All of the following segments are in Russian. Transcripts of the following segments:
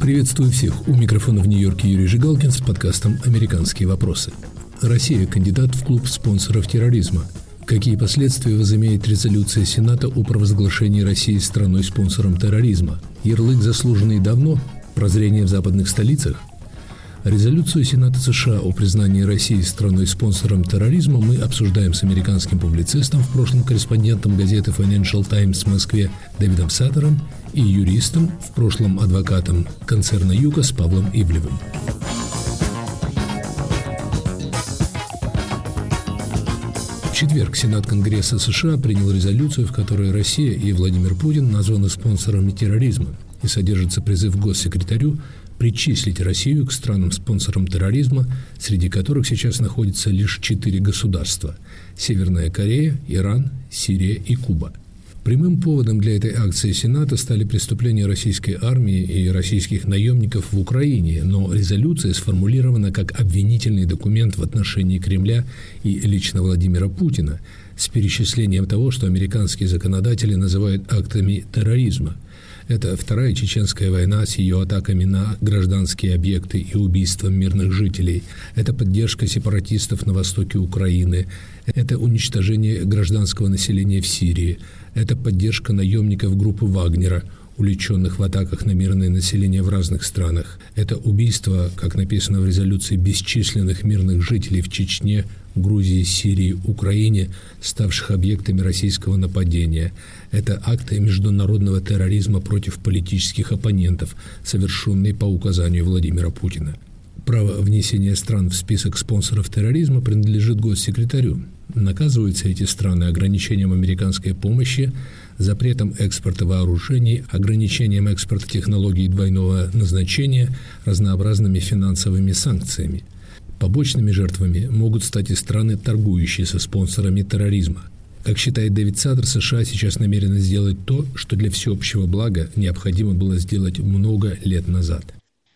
Приветствую всех. У микрофона в Нью-Йорке Юрий Жигалкин с подкастом «Американские вопросы». Россия – кандидат в клуб спонсоров терроризма. Какие последствия возымеет резолюция Сената о провозглашении России страной-спонсором терроризма? Ярлык, заслуженный давно? Прозрение в западных столицах? Резолюцию Сената США о признании России страной-спонсором терроризма мы обсуждаем с американским публицистом, в прошлом корреспондентом газеты Financial Times в Москве Дэвидом Саттером и юристом, в прошлом адвокатом концерна с Павлом Ивлевым. В четверг Сенат Конгресса США принял резолюцию, в которой Россия и Владимир Путин названы спонсорами терроризма и содержится призыв госсекретарю причислить Россию к странам-спонсорам терроризма, среди которых сейчас находятся лишь четыре государства – Северная Корея, Иран, Сирия и Куба. Прямым поводом для этой акции Сената стали преступления российской армии и российских наемников в Украине, но резолюция сформулирована как обвинительный документ в отношении Кремля и лично Владимира Путина с перечислением того, что американские законодатели называют актами терроризма – это Вторая Чеченская война с ее атаками на гражданские объекты и убийством мирных жителей. Это поддержка сепаратистов на востоке Украины. Это уничтожение гражданского населения в Сирии. Это поддержка наемников группы Вагнера – уличенных в атаках на мирное население в разных странах. Это убийство, как написано в резолюции, бесчисленных мирных жителей в Чечне, Грузии, Сирии, Украине, ставших объектами российского нападения. Это акты международного терроризма против политических оппонентов, совершенные по указанию Владимира Путина. Право внесения стран в список спонсоров терроризма принадлежит госсекретарю. Наказываются эти страны ограничением американской помощи, запретом экспорта вооружений, ограничением экспорта технологий двойного назначения, разнообразными финансовыми санкциями. Побочными жертвами могут стать и страны, торгующие со спонсорами терроризма. Как считает Дэвид Садр, США сейчас намерены сделать то, что для всеобщего блага необходимо было сделать много лет назад.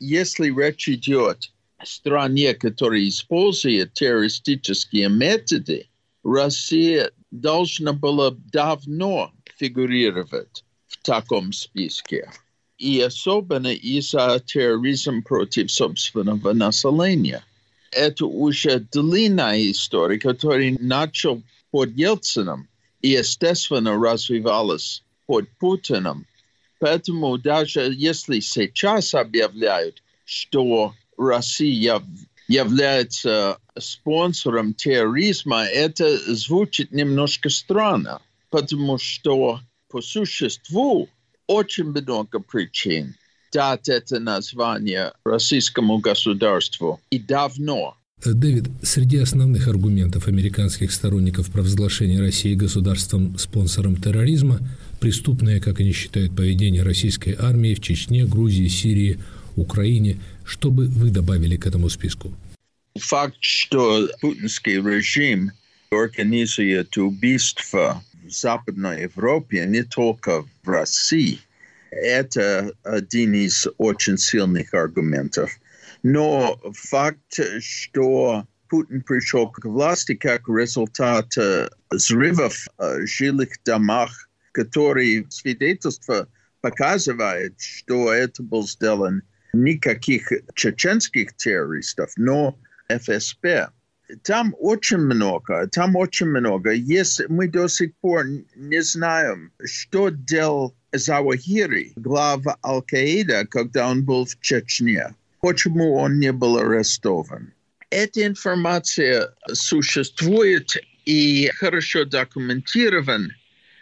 Если речь идет о стране, которая использует террористические методы, Россия должна была давно фигурировать в таком списке. И особенно из-за терроризма против собственного населения. Это уже длинная история, которая начал под Ельцином и, естественно, развивалась под Путиным. Поэтому даже если сейчас объявляют, что Россия является спонсором терроризма, это звучит немножко странно потому что по существу очень много причин дать это название российскому государству и давно. Дэвид, среди основных аргументов американских сторонников провозглашения России государством-спонсором терроризма преступное, как они считают, поведение российской армии в Чечне, Грузии, Сирии, Украине. Что бы вы добавили к этому списку? Факт, что путинский режим организует убийства Западной Европе, не только в России. Это один из очень сильных аргументов. Но факт, что Путин пришел к власти как результат взрывов в жилых домах, которые свидетельство показывает, что это был сделан никаких чеченских террористов, но ФСБ там очень много, там очень много. Если мы до сих пор не знаем, что делал Завахири, глава Аль-Каида, когда он был в Чечне. Почему он не был арестован? Эта информация существует и хорошо документирован,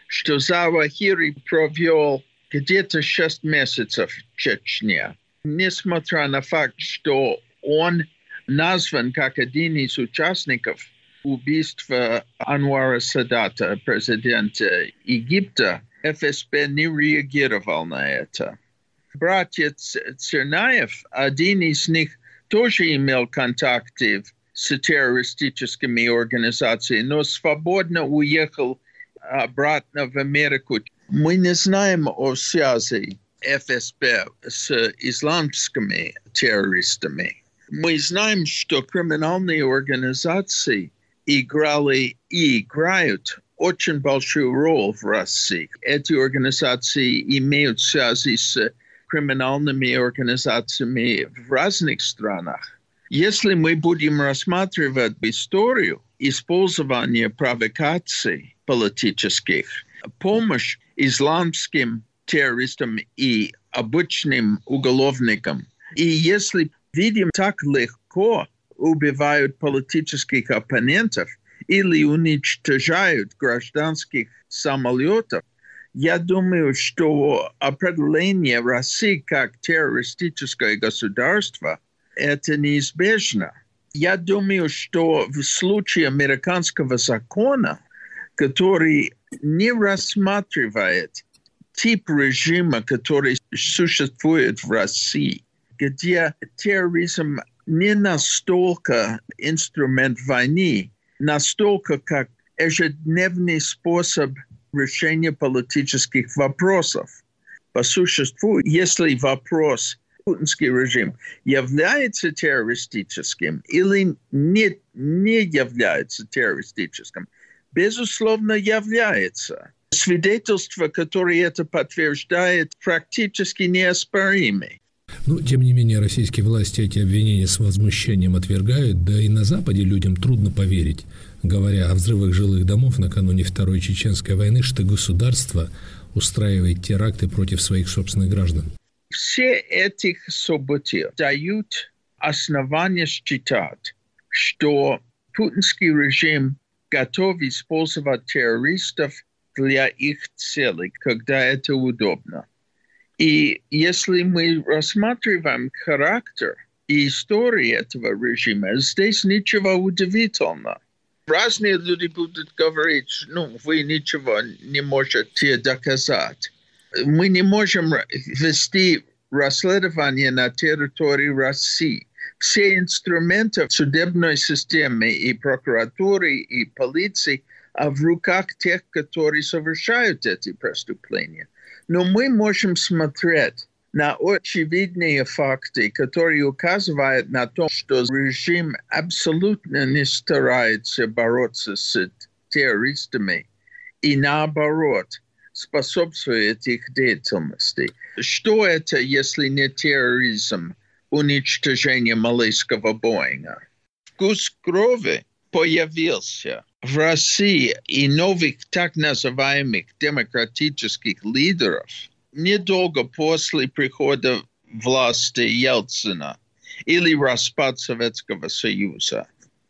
что Завахири провел где-то 6 месяцев в Чечне. Несмотря на факт, что он назван как один из участников убийства Анвара Садата, президента Египта, ФСБ не реагировал на это. Братья Цернаев, один из них тоже имел контакты с террористическими организациями, но свободно уехал обратно в Америку. Мы не знаем о связи ФСБ с исламскими террористами мы знаем, что криминальные организации играли и играют очень большую роль в России. Эти организации имеют связи с криминальными организациями в разных странах. Если мы будем рассматривать историю использования провокаций политических, помощь исламским террористам и обычным уголовникам, и если видим так легко убивают политических оппонентов или уничтожают гражданских самолетов, я думаю, что определение России как террористическое государство – это неизбежно. Я думаю, что в случае американского закона, который не рассматривает тип режима, который существует в России, где терроризм не настолько инструмент войны, настолько как ежедневный способ решения политических вопросов. По существу, если вопрос путинский режим является террористическим или не, не является террористическим, безусловно, является. Свидетельства, которые это подтверждает, практически неоспоримы. Но, тем не менее, российские власти эти обвинения с возмущением отвергают, да и на Западе людям трудно поверить, говоря о взрывах жилых домов накануне Второй Чеченской войны, что государство устраивает теракты против своих собственных граждан. Все эти события дают основания считать, что путинский режим готов использовать террористов для их целей, когда это удобно. И если мы рассматриваем характер и историю этого режима, здесь ничего удивительного. Разные люди будут говорить, ну, вы ничего не можете доказать. Мы не можем вести расследование на территории России. Все инструменты судебной системы и прокуратуры, и полиции а в руках тех, которые совершают эти преступления. Но мы можем смотреть на очевидные факты, которые указывают на то, что режим абсолютно не старается бороться с террористами и наоборот способствует их деятельности. Что это, если не терроризм, уничтожение малайского Боинга? Вкус крови появился в России и новых так называемых демократических лидеров недолго после прихода власти Ельцина или распад Советского Союза.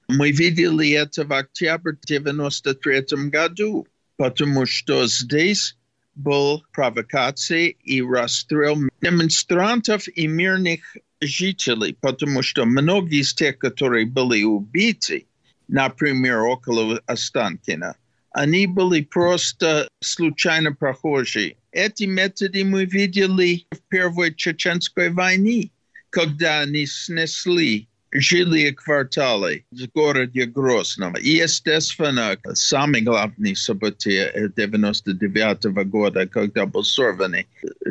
Мы видели это в октябре 1993 году, потому что здесь был провокация и расстрел демонстрантов и мирных жителей, потому что многие из тех, которые были убиты, например, около Останкина, они были просто случайно прохожие. Эти методы мы видели в Первой Чеченской войне, когда они снесли жилые кварталы в городе Грозном. И, естественно, самые главные события 99 -го года, когда были сорваны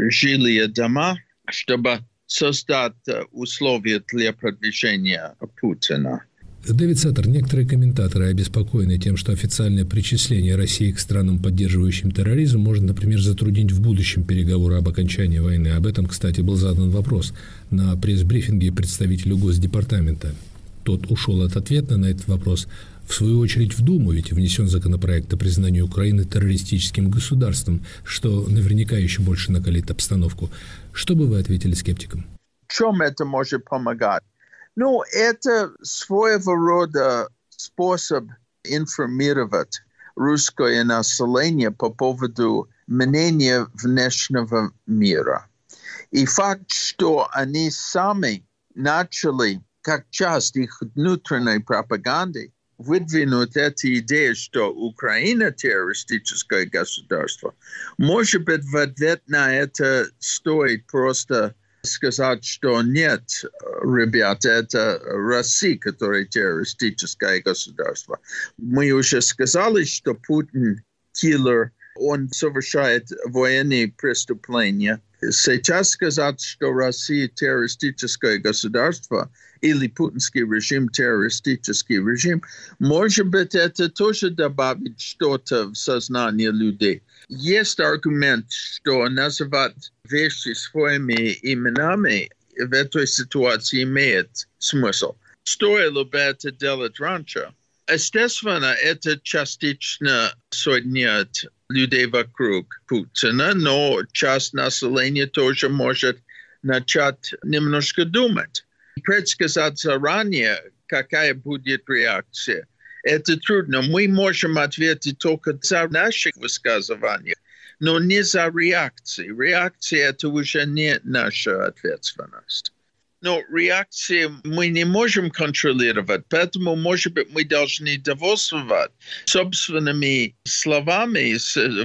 жилые дома, чтобы создать условия для продвижения Путина. Дэвид Саттер, некоторые комментаторы обеспокоены тем, что официальное причисление России к странам, поддерживающим терроризм, может, например, затруднить в будущем переговоры об окончании войны. Об этом, кстати, был задан вопрос на пресс-брифинге представителю Госдепартамента. Тот ушел от ответа на этот вопрос. В свою очередь в Думу ведь внесен законопроект о признании Украины террористическим государством, что наверняка еще больше накалит обстановку. Что бы вы ответили скептикам? В чем это может помогать? Ну, это своего рода способ информировать русское население по поводу мнения внешнего мира. И факт, что они сами начали, как часть их внутренней пропаганды, выдвинуть эти идеи, что Украина террористическое государство. Может быть, в ответ на это стоит просто сказать, что нет, ребята, это Россия, которая террористическое государство. Мы уже сказали, что Путин киллер он совершает военные преступления. Сейчас сказать, что Россия террористическое государство или путинский режим террористический режим, может быть, это тоже добавит что-то в сознание людей. Есть аргумент, что называть вещи своими именами в этой ситуации имеет смысл. Стоило бы это делать раньше. Естественно, это частично соединяет людей вокруг Путина, но часть населения тоже может начать немножко думать. Предсказать заранее, какая будет реакция. Это трудно. Мы можем ответить только за наши высказывания, но не за реакции. Реакция – это уже не наша ответственность. Но реакции мы не можем контролировать, поэтому, может быть, мы должны довольствовать собственными словами,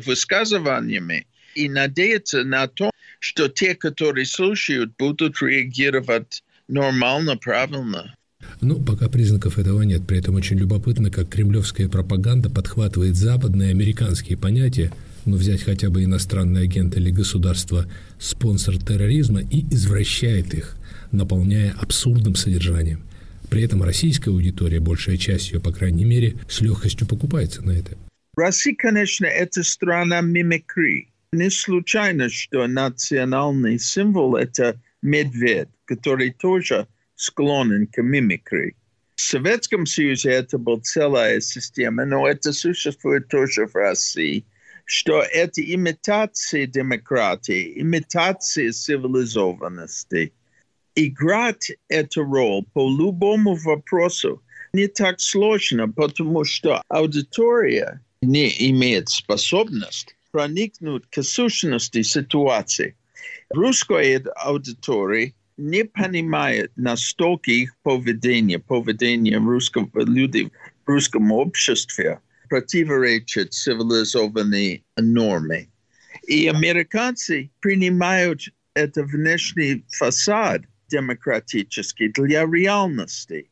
высказываниями и надеяться на то, что те, которые слушают, будут реагировать нормально, правильно. Ну, пока признаков этого нет. При этом очень любопытно, как кремлевская пропаганда подхватывает западные американские понятия, ну, взять хотя бы иностранный агент или государство, спонсор терроризма, и извращает их – наполняя абсурдным содержанием. При этом российская аудитория, большая часть ее, по крайней мере, с легкостью покупается на это. Россия, конечно, это страна мимикрии. Не случайно, что национальный символ – это медведь, который тоже склонен к мимикрии. В Советском Союзе это была целая система, но это существует тоже в России, что это имитация демократии, имитация цивилизованности – играть эту роль по любому вопросу не так сложно, потому что аудитория не имеет способность проникнуть к сущности ситуации. Русская аудитория не понимает настолько их поведение, поведение русского людей в русском обществе противоречит цивилизованной норме. И американцы принимают это внешний фасад – демократический для реальности.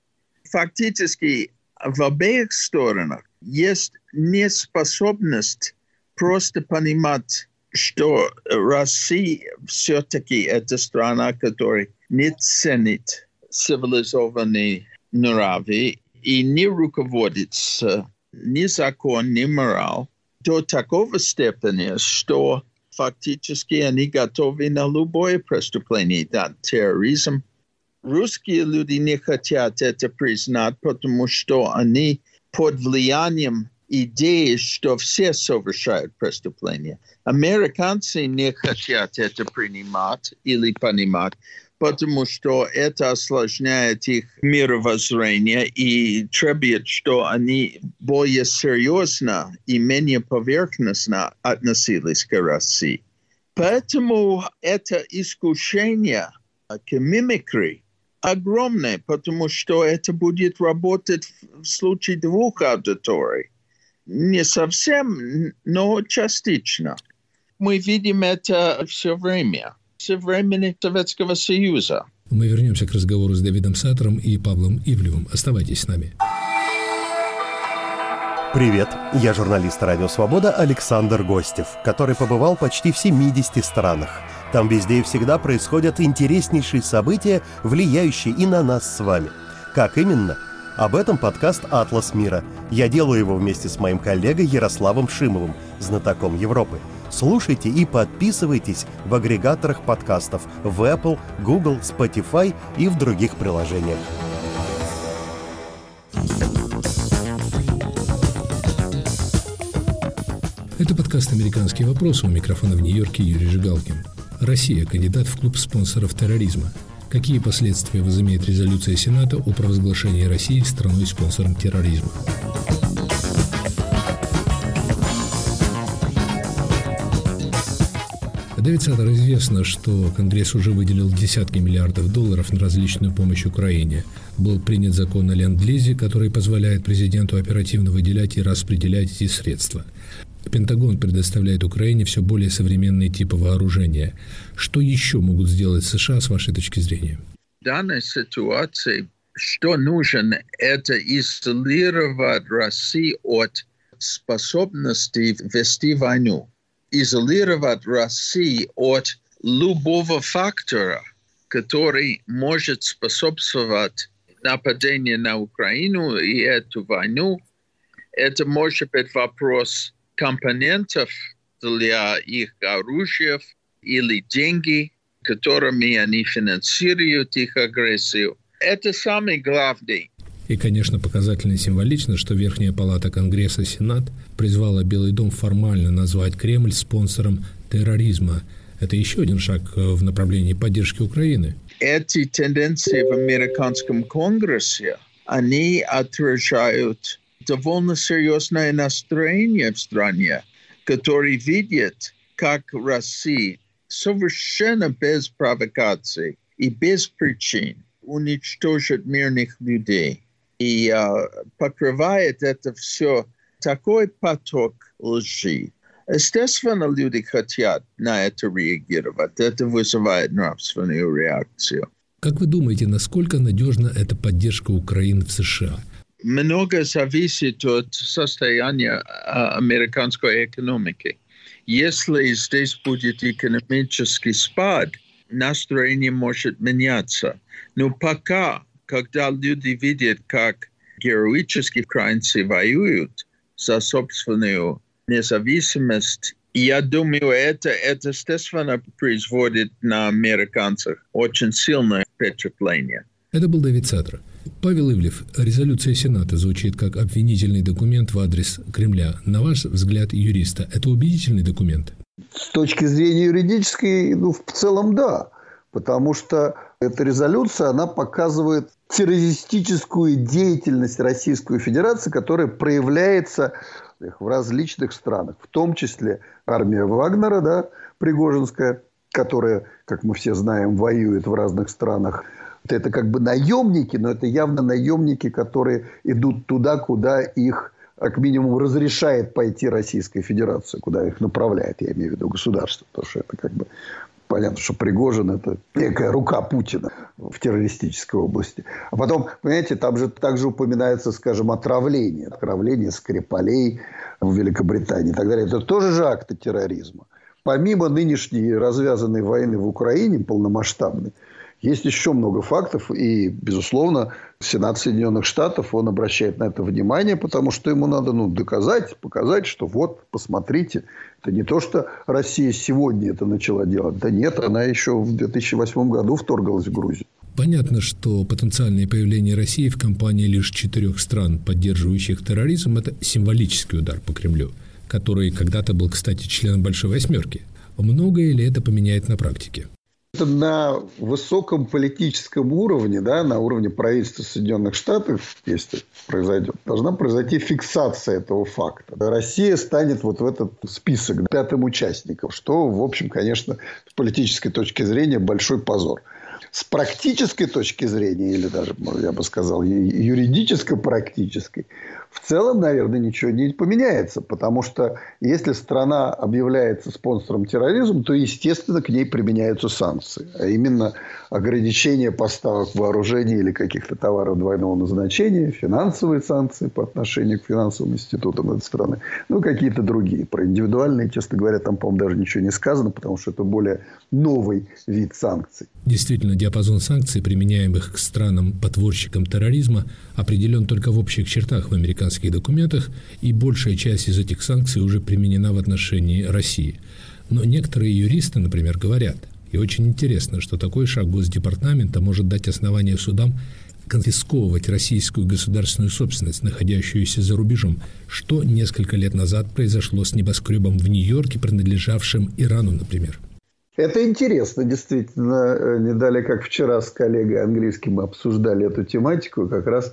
Фактически в обеих сторонах есть неспособность просто понимать, что Россия все-таки это страна, которая не ценит цивилизованные нравы и не руководится ни закон, ни морал до такого степени, что фактически они готовы на любое преступление, да, терроризм. Русские люди не хотят это признать, потому что они под влиянием идеи, что все совершают преступления. Американцы не хотят это принимать или понимать, потому что это осложняет их мировоззрение и требует, что они более серьезно и менее поверхностно относились к России. Поэтому это искушение к мимикрии огромное, потому что это будет работать в случае двух аудиторий. Не совсем, но частично. Мы видим это все время со времени Советского Союза. Мы вернемся к разговору с Дэвидом Саттером и Павлом Ивлевым. Оставайтесь с нами. Привет, я журналист «Радио Свобода» Александр Гостев, который побывал почти в 70 странах. Там везде и всегда происходят интереснейшие события, влияющие и на нас с вами. Как именно? Об этом подкаст «Атлас мира». Я делаю его вместе с моим коллегой Ярославом Шимовым, знатоком Европы – Слушайте и подписывайтесь в агрегаторах подкастов в Apple, Google, Spotify и в других приложениях. Это подкаст «Американские вопросы» у микрофона в Нью-Йорке Юрий Жигалкин. Россия – кандидат в клуб спонсоров терроризма. Какие последствия возымеет резолюция Сената о провозглашении России страной-спонсором терроризма? Дэвид Саттер известно, что Конгресс уже выделил десятки миллиардов долларов на различную помощь Украине. Был принят закон о ленд-лизе, который позволяет президенту оперативно выделять и распределять эти средства. Пентагон предоставляет Украине все более современные типы вооружения. Что еще могут сделать США с вашей точки зрения? В данной ситуации что нужно, это изолировать Россию от способности вести войну, изолировать Россию от любого фактора, который может способствовать нападению на Украину и эту войну. Это может быть вопрос компонентов для их оружия или деньги, которыми они финансируют их агрессию. Это самый главный. И, конечно, показательно и символично, что Верхняя Палата Конгресса Сенат призвала Белый дом формально назвать Кремль спонсором терроризма. Это еще один шаг э, в направлении поддержки Украины. Эти тенденции в американском Конгрессе, они отражают довольно серьезное настроение в стране, который видит, как Россия совершенно без провокаций и без причин уничтожит мирных людей и uh, покрывает это все такой поток лжи. Естественно, люди хотят на это реагировать. Это вызывает нравственную реакцию. Как вы думаете, насколько надежна эта поддержка Украины в США? Много зависит от состояния американской экономики. Если здесь будет экономический спад, настроение может меняться. Но пока, когда люди видят, как героически украинцы воюют за собственную независимость, я думаю, это, это естественно производит на американцах очень сильное впечатление. Это был Давид Сатра. Павел Ивлев, резолюция Сената звучит как обвинительный документ в адрес Кремля. На ваш взгляд юриста, это убедительный документ? С точки зрения юридической, ну, в целом, да. Потому что эта резолюция, она показывает террористическую деятельность Российской Федерации, которая проявляется в различных странах, в том числе армия Вагнера, да, Пригожинская, которая, как мы все знаем, воюет в разных странах. Это как бы наемники, но это явно наемники, которые идут туда, куда их как минимум разрешает пойти Российская Федерация, куда их направляет, я имею в виду государство, потому что это как бы понятно, что Пригожин – это некая рука Путина в террористической области. А потом, понимаете, там же также упоминается, скажем, отравление. Отравление Скрипалей в Великобритании и так далее. Это тоже же акты терроризма. Помимо нынешней развязанной войны в Украине, полномасштабной, есть еще много фактов, и, безусловно, Сенат Соединенных Штатов, он обращает на это внимание, потому что ему надо ну, доказать, показать, что вот, посмотрите, это не то, что Россия сегодня это начала делать. Да нет, она еще в 2008 году вторгалась в Грузию. Понятно, что потенциальное появление России в компании лишь четырех стран, поддерживающих терроризм, это символический удар по Кремлю, который когда-то был, кстати, членом Большой Восьмерки. Многое ли это поменяет на практике? Это на высоком политическом уровне, да, на уровне правительства Соединенных Штатов, если произойдет, должна произойти фиксация этого факта. Россия станет вот в этот список пятым участником, что, в общем, конечно, с политической точки зрения большой позор. С практической точки зрения, или даже, я бы сказал, юридическо-практической, в целом, наверное, ничего не поменяется. Потому что если страна объявляется спонсором терроризма, то, естественно, к ней применяются санкции. А именно ограничение поставок вооружений или каких-то товаров двойного назначения, финансовые санкции по отношению к финансовым институтам этой страны, ну, какие-то другие. Про индивидуальные, честно говоря, там, по-моему, даже ничего не сказано, потому что это более новый вид санкций. Действительно, диапазон санкций, применяемых к странам-потворщикам терроризма, определен только в общих чертах в американском американских документах, и большая часть из этих санкций уже применена в отношении России. Но некоторые юристы, например, говорят, и очень интересно, что такой шаг Госдепартамента может дать основание судам конфисковывать российскую государственную собственность, находящуюся за рубежом, что несколько лет назад произошло с небоскребом в Нью-Йорке, принадлежавшим Ирану, например. Это интересно, действительно. Не далее, как вчера с коллегой английским обсуждали эту тематику, как раз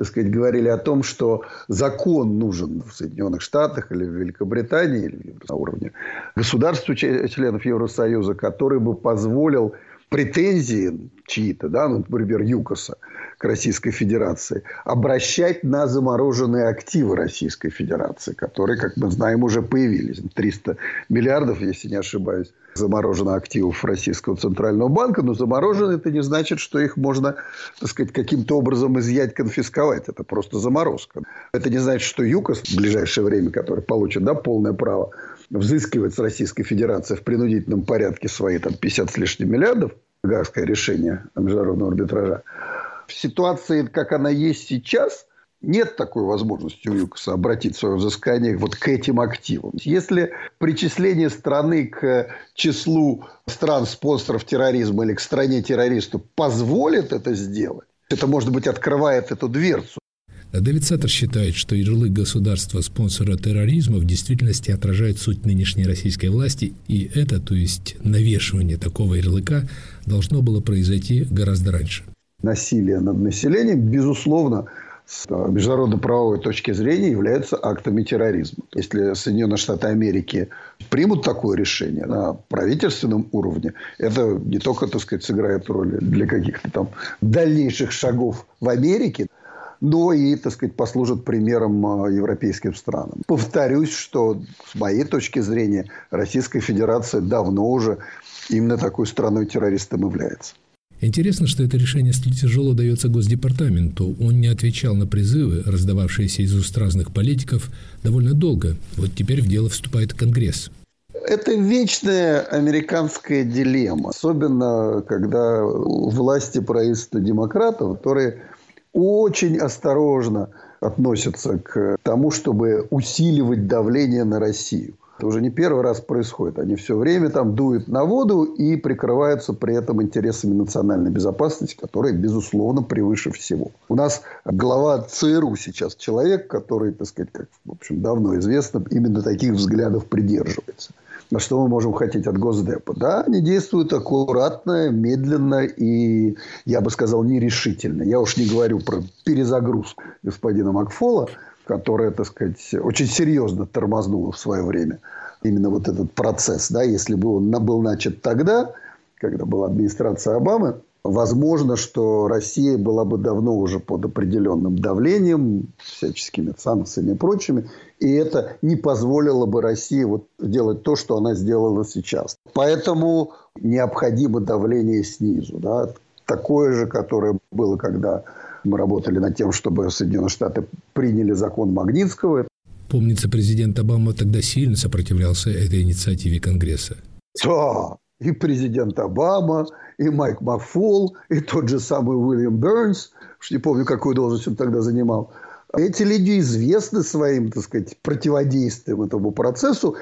так сказать, говорили о том, что закон нужен в Соединенных Штатах или в Великобритании, или на уровне государств, членов Евросоюза, который бы позволил претензии чьи-то, да, ну, например, ЮКОСа, к Российской Федерации, обращать на замороженные активы Российской Федерации, которые, как мы знаем, уже появились. 300 миллиардов, если не ошибаюсь, заморожено активов Российского Центрального банка, но заморожены это не значит, что их можно, так сказать, каким-то образом изъять, конфисковать. Это просто заморозка. Это не значит, что ЮКОС в ближайшее время, который получит да, полное право взыскивать с Российской Федерации в принудительном порядке свои там, 50 с лишним миллиардов, гаагское решение международного арбитража, в ситуации, как она есть сейчас, нет такой возможности у ЮКОСа обратить свое взыскание вот к этим активам. Если причисление страны к числу стран-спонсоров терроризма или к стране-террористу позволит это сделать, это, может быть, открывает эту дверцу. Дэвид Саттер считает, что ярлык государства-спонсора терроризма в действительности отражает суть нынешней российской власти, и это, то есть навешивание такого ярлыка, должно было произойти гораздо раньше. Насилие над населением, безусловно, с международно-правовой точки зрения являются актами терроризма. Если Соединенные Штаты Америки примут такое решение на правительственном уровне, это не только, так сказать, сыграет роль для каких-то там дальнейших шагов в Америке, но и, так сказать, послужит примером а, европейским странам. Повторюсь, что с моей точки зрения Российская Федерация давно уже именно такой страной-террористом является. Интересно, что это решение столь тяжело дается Госдепартаменту. Он не отвечал на призывы, раздававшиеся из уст разных политиков, довольно долго. Вот теперь в дело вступает Конгресс. Это вечная американская дилемма. Особенно, когда власти правительства демократов, которые очень осторожно относятся к тому, чтобы усиливать давление на Россию. Это уже не первый раз происходит. Они все время там дуют на воду и прикрываются при этом интересами национальной безопасности, которые, безусловно, превыше всего. У нас глава ЦРУ сейчас человек, который, так сказать, как в общем, давно известно, именно таких взглядов придерживается. На что мы можем хотеть от Госдепа? Да, они действуют аккуратно, медленно и, я бы сказал, нерешительно. Я уж не говорю про перезагрузку господина Макфола – которая, так сказать, очень серьезно тормознула в свое время именно вот этот процесс. Да, если бы он был начат тогда, когда была администрация Обамы, возможно, что Россия была бы давно уже под определенным давлением, всяческими санкциями и прочими, и это не позволило бы России вот делать то, что она сделала сейчас. Поэтому необходимо давление снизу. Да, такое же, которое было, когда мы работали над тем, чтобы Соединенные Штаты приняли закон Магнитского. Помнится, президент Обама тогда сильно сопротивлялся этой инициативе Конгресса. Да, и президент Обама, и Майк Макфол, и тот же самый Уильям Бернс, уж не помню, какую должность он тогда занимал. Эти люди известны своим, так сказать, противодействием этому процессу.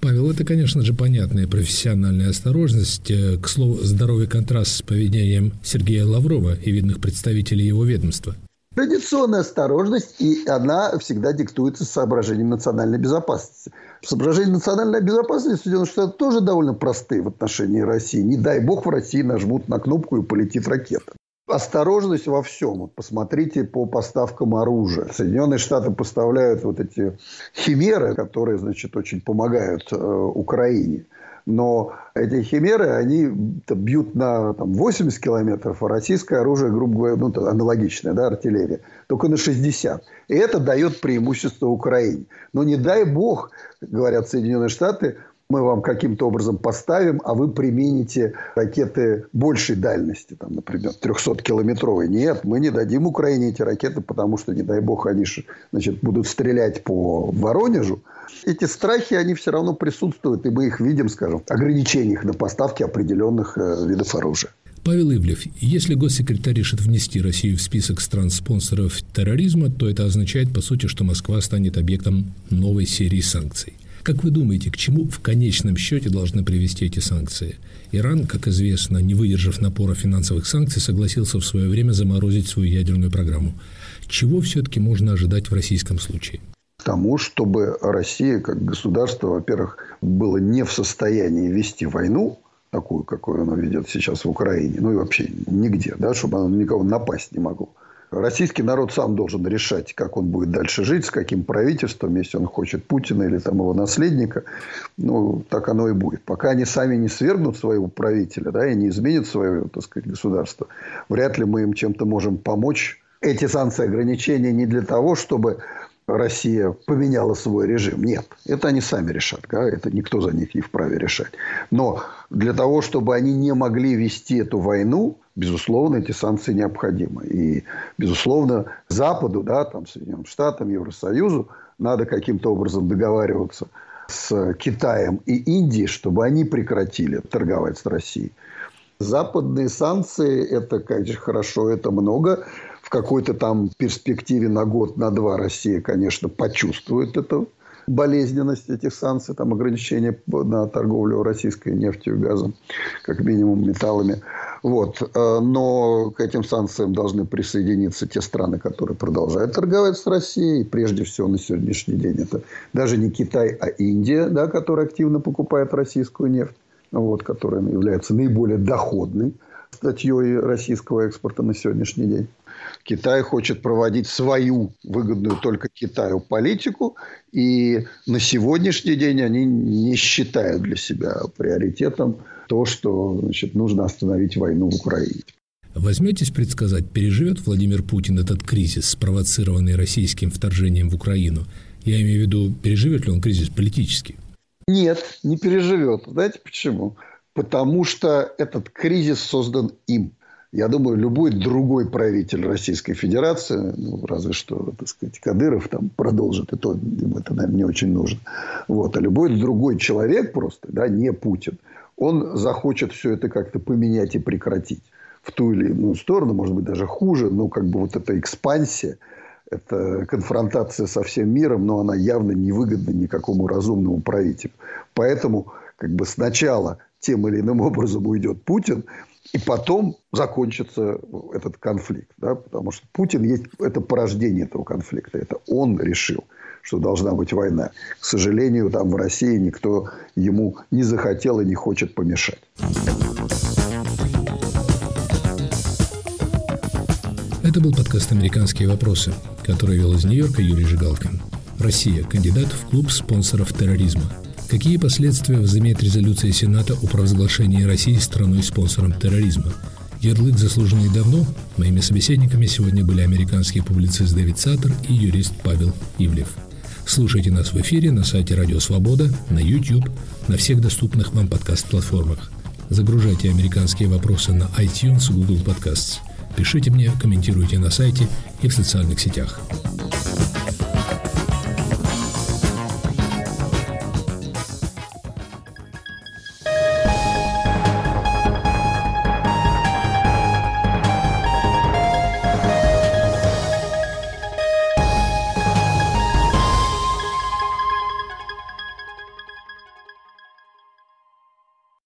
Павел, это, конечно же, понятная профессиональная осторожность. Э, к слову, здоровый контраст с поведением Сергея Лаврова и видных представителей его ведомства. Традиционная осторожность, и она всегда диктуется соображением национальной безопасности. Соображения национальной безопасности Соединенных Штатов тоже довольно простые в отношении России. Не дай бог в России нажмут на кнопку и полетит ракета осторожность во всем. Вот посмотрите по поставкам оружия. Соединенные Штаты поставляют вот эти химеры, которые, значит, очень помогают э, Украине. Но эти химеры, они бьют на там, 80 километров, а российское оружие, грубо говоря, ну, аналогичное, да, артиллерия, только на 60. И это дает преимущество Украине. Но не дай бог, говорят Соединенные Штаты, мы вам каким-то образом поставим, а вы примените ракеты большей дальности, там, например, 300-километровой. Нет, мы не дадим Украине эти ракеты, потому что, не дай бог, они значит, будут стрелять по Воронежу. Эти страхи, они все равно присутствуют, и мы их видим, скажем, в ограничениях на поставки определенных э, видов оружия. Павел Ивлев, если госсекретарь решит внести Россию в список стран-спонсоров терроризма, то это означает, по сути, что Москва станет объектом новой серии санкций. Как вы думаете, к чему в конечном счете должны привести эти санкции? Иран, как известно, не выдержав напора финансовых санкций, согласился в свое время заморозить свою ядерную программу. Чего все-таки можно ожидать в российском случае? тому, чтобы Россия как государство, во-первых, было не в состоянии вести войну, такую, какую она ведет сейчас в Украине, ну и вообще нигде, да, чтобы она никого напасть не могло. Российский народ сам должен решать, как он будет дальше жить, с каким правительством, если он хочет Путина или там его наследника. Ну, так оно и будет. Пока они сами не свергнут своего правителя, да, и не изменят свое, так сказать, государство, вряд ли мы им чем-то можем помочь. Эти санкции ограничения не для того, чтобы Россия поменяла свой режим. Нет, это они сами решат. Да? Это никто за них не вправе решать. Но для того, чтобы они не могли вести эту войну, безусловно, эти санкции необходимы. И, безусловно, Западу, да, там, Соединенным Штатам, Евросоюзу надо каким-то образом договариваться с Китаем и Индией, чтобы они прекратили торговать с Россией. Западные санкции – это, конечно, хорошо, это много какой-то там перспективе на год, на два Россия, конечно, почувствует эту болезненность этих санкций, там ограничения на торговлю российской нефтью газом, как минимум металлами. Вот. Э, но к этим санкциям должны присоединиться те страны, которые продолжают торговать с Россией. Прежде всего на сегодняшний день это даже не Китай, а Индия, да, которая активно покупает российскую нефть, вот, которая является наиболее доходной статьей российского экспорта на сегодняшний день. Китай хочет проводить свою выгодную только Китаю политику, и на сегодняшний день они не считают для себя приоритетом то, что значит, нужно остановить войну в Украине. Возьметесь предсказать, переживет Владимир Путин этот кризис, спровоцированный российским вторжением в Украину? Я имею в виду, переживет ли он кризис политический? Нет, не переживет. Знаете почему? Потому что этот кризис создан им. Я думаю, любой другой правитель Российской Федерации, ну, разве что, так сказать, Кадыров там продолжит, и то ему это, наверное, не очень нужно. Вот. А любой другой человек просто, да, не Путин, он захочет все это как-то поменять и прекратить в ту или иную сторону, может быть, даже хуже, но как бы вот эта экспансия, это конфронтация со всем миром, но она явно невыгодна никакому разумному правителю. Поэтому как бы сначала тем или иным образом уйдет Путин, и потом закончится этот конфликт. Да? Потому что Путин есть, это порождение этого конфликта. Это он решил, что должна быть война. К сожалению, там в России никто ему не захотел и не хочет помешать. Это был подкаст «Американские вопросы», который вел из Нью-Йорка Юрий Жигалкин. Россия – кандидат в клуб спонсоров терроризма – Какие последствия возымеет резолюция Сената о провозглашении России страной-спонсором терроризма? Ярлык заслуженный давно. Моими собеседниками сегодня были американский публицист Дэвид Саттер и юрист Павел Ивлев. Слушайте нас в эфире на сайте Радио Свобода, на YouTube, на всех доступных вам подкаст-платформах. Загружайте американские вопросы на iTunes, Google Podcasts. Пишите мне, комментируйте на сайте и в социальных сетях.